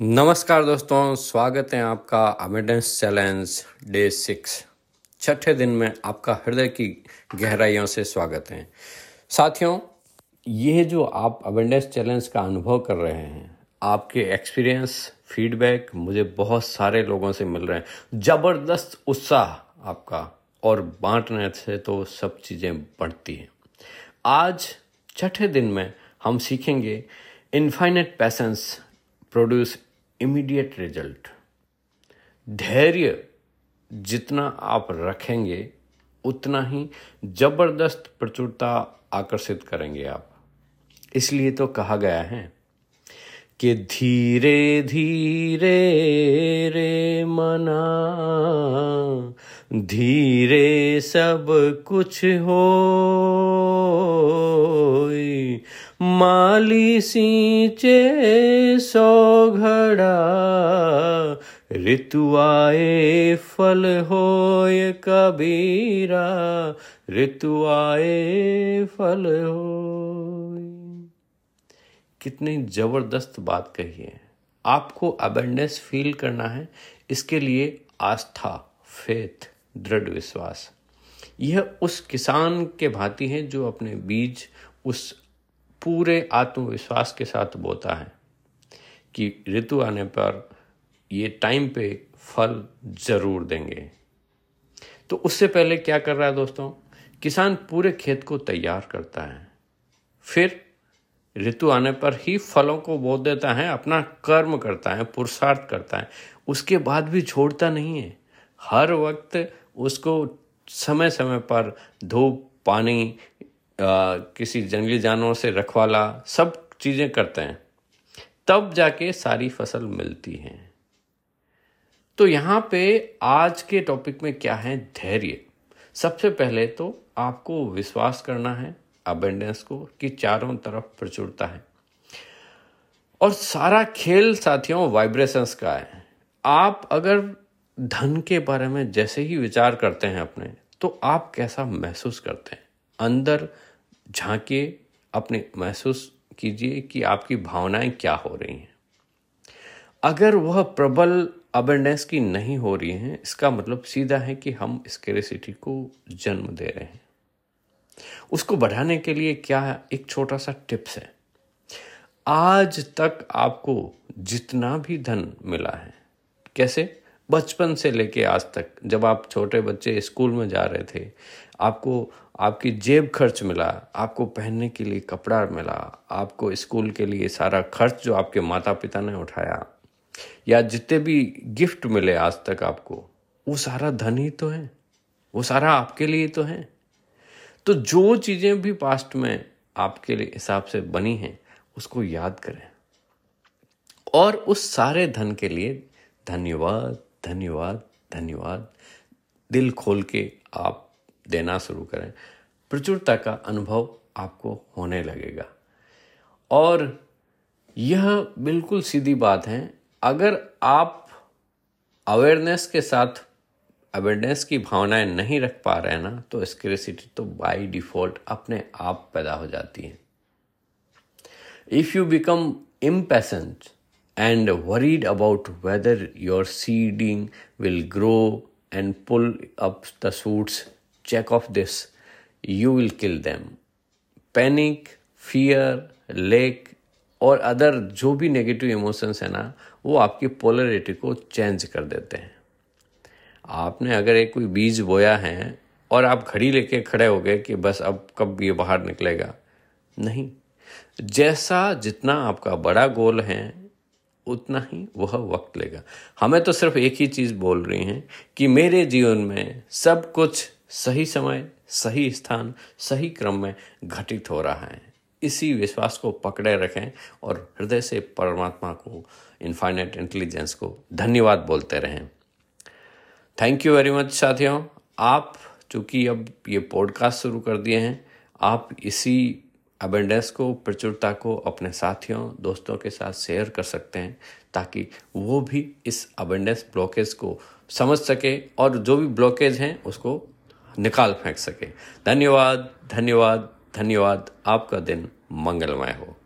नमस्कार दोस्तों, स्वागत है आपका अमेडेंस चैलेंज डे सिक्स छठे दिन में आपका हृदय की गहराइयों से स्वागत है। साथियों, ये जो आप अवेंडेंस चैलेंज का अनुभव कर रहे हैं, आपके एक्सपीरियंस फीडबैक मुझे बहुत सारे लोगों से मिल रहे हैं। ज़बरदस्त उत्साह आपका और बांटने से तो सब चीज़ें बढ़ती हैं। आज छठे दिन में हम सीखेंगे infinite patience produce immediate result धैर्य जितना आप रखेंगे, उतना ही ज़बरदस्त प्रचुरता आकर्षित करेंगे आप। इसलिए तो कहा गया है कि धीरे धीरे रे मना, धीरे सब कुछ हो। माली सींचे सौ घड़ा, ऋतु आए फल होय कबीरा, ऋतु आए फल हो कितनी ज़बरदस्त बात कही है। आपको अबेंडेंस फील करना है, इसके लिए आस्था फेथ दृढ़ विश्वास। यह उस किसान के भांति है जो अपने बीज उस पूरे आत्मविश्वास के साथ बोता है कि ऋतु आने पर ये टाइम पे फल ज़रूर देंगे। तो उससे पहले क्या कर रहा है दोस्तों? किसान पूरे खेत को तैयार करता है। फिर ऋतु आने पर ही फलों को बो देता है, अपना कर्म करता है, पुरुषार्थ करता है। उसके बाद भी छोड़ता नहीं है। हर वक्त उसको समय समय पर धूप, पानी किसी जंगली जानवरों से रखवाला, सब चीज़ें करते हैं। तब जाके सारी फ़सल मिलती है। तो यहाँ पे आज के टॉपिक में क्या है? धैर्य। सबसे पहले तो आपको विश्वास करना है अबेंडेंस को, कि चारों तरफ़ प्रचुरता है। और सारा खेल साथियों वाइब्रेशंस का है। आप अगर धन के बारे में जैसे ही विचार करते हैं अपने तो आप कैसा महसूस करते हैं? अंदर झांके अपने महसूस कीजिए कि आपकी भावनाएँ क्या हो रही हैं। अगर वह प्रबल अबेंडेंस की नहीं हो रही है, इसका मतलब सीधा है कि हम स्केरेसिटी को जन्म दे रहे हैं। उसको बढ़ाने के लिए क्या एक छोटा सा टिप्स है? आज तक आपको जितना भी धन मिला है, कैसे? बचपन से लेके आज तक, जब आप छोटे बच्चे स्कूल में जा रहे थे, आपको, आपकी जेब खर्च मिला, आपको पहनने के लिए कपड़ा मिला, आपको स्कूल के लिए सारा खर्च जो आपके माता पिता ने उठाया, या जितने भी गिफ्ट मिले आज तक आपको, वो सारा धन ही तो है, वो सारा आपके लिए तो है। तो जो चीज़ें भी पास्ट में आपके लिए हिसाब से बनी हैं, उसको याद करें। और उस सारे धन के लिए धन्यवाद। धन्यवाद धन्यवाद। दिल खोल के आप देना शुरू करें। प्रचुरता का अनुभव आपको होने लगेगा। और यह बिल्कुल सीधी बात है, अगर आप अवेयरनेस के साथ अवेयरनेस की भावनाएँ नहीं रख पा रहे ना तो स्क्रेसिटी तो बाय डिफ़ॉल्ट अपने आप पैदा हो जाती है। If you become impatient and worried about whether your seeding will grow and pull up the shoots check of this you will kill them panic fear lack और अदर जो भी नेगेटिव इमोशंस है ना, वो आपकी पोलरिटी को change कर देते हैं। आपने अगर एक कोई बीज बोया है और आप घड़ी लेके खड़े हो गए कि बस अब कब ये बाहर निकलेगा? नहीं। जैसा जितना आपका बड़ा गोल है उतना ही वह वक्त लेगा। हमें तो सिर्फ़ एक ही चीज़ बोल रही हैं कि मेरे जीवन में सब कुछ सही समय, सही स्थान, सही क्रम में घटित हो रहा है। इसी विश्वास को पकड़े रखें और हृदय से परमात्मा को इनफाइनेट इंटेलिजेंस को धन्यवाद बोलते रहें। थैंक यू वेरी मच साथियों। आप चूँकि अब ये पॉडकास्ट शुरू कर दिए हैं, आप इसी अबेंडेंस को, प्रचुरता को अपने साथियों, दोस्तों के साथ शेयर कर सकते हैं, ताकि वो भी इस अबेंडेंस ब्लॉकेज को समझ सके और जो भी ब्लॉकेज हैं, उसको निकाल फेंक सके। धन्यवाद धन्यवाद धन्यवाद। आपका दिन मंगलमय हो।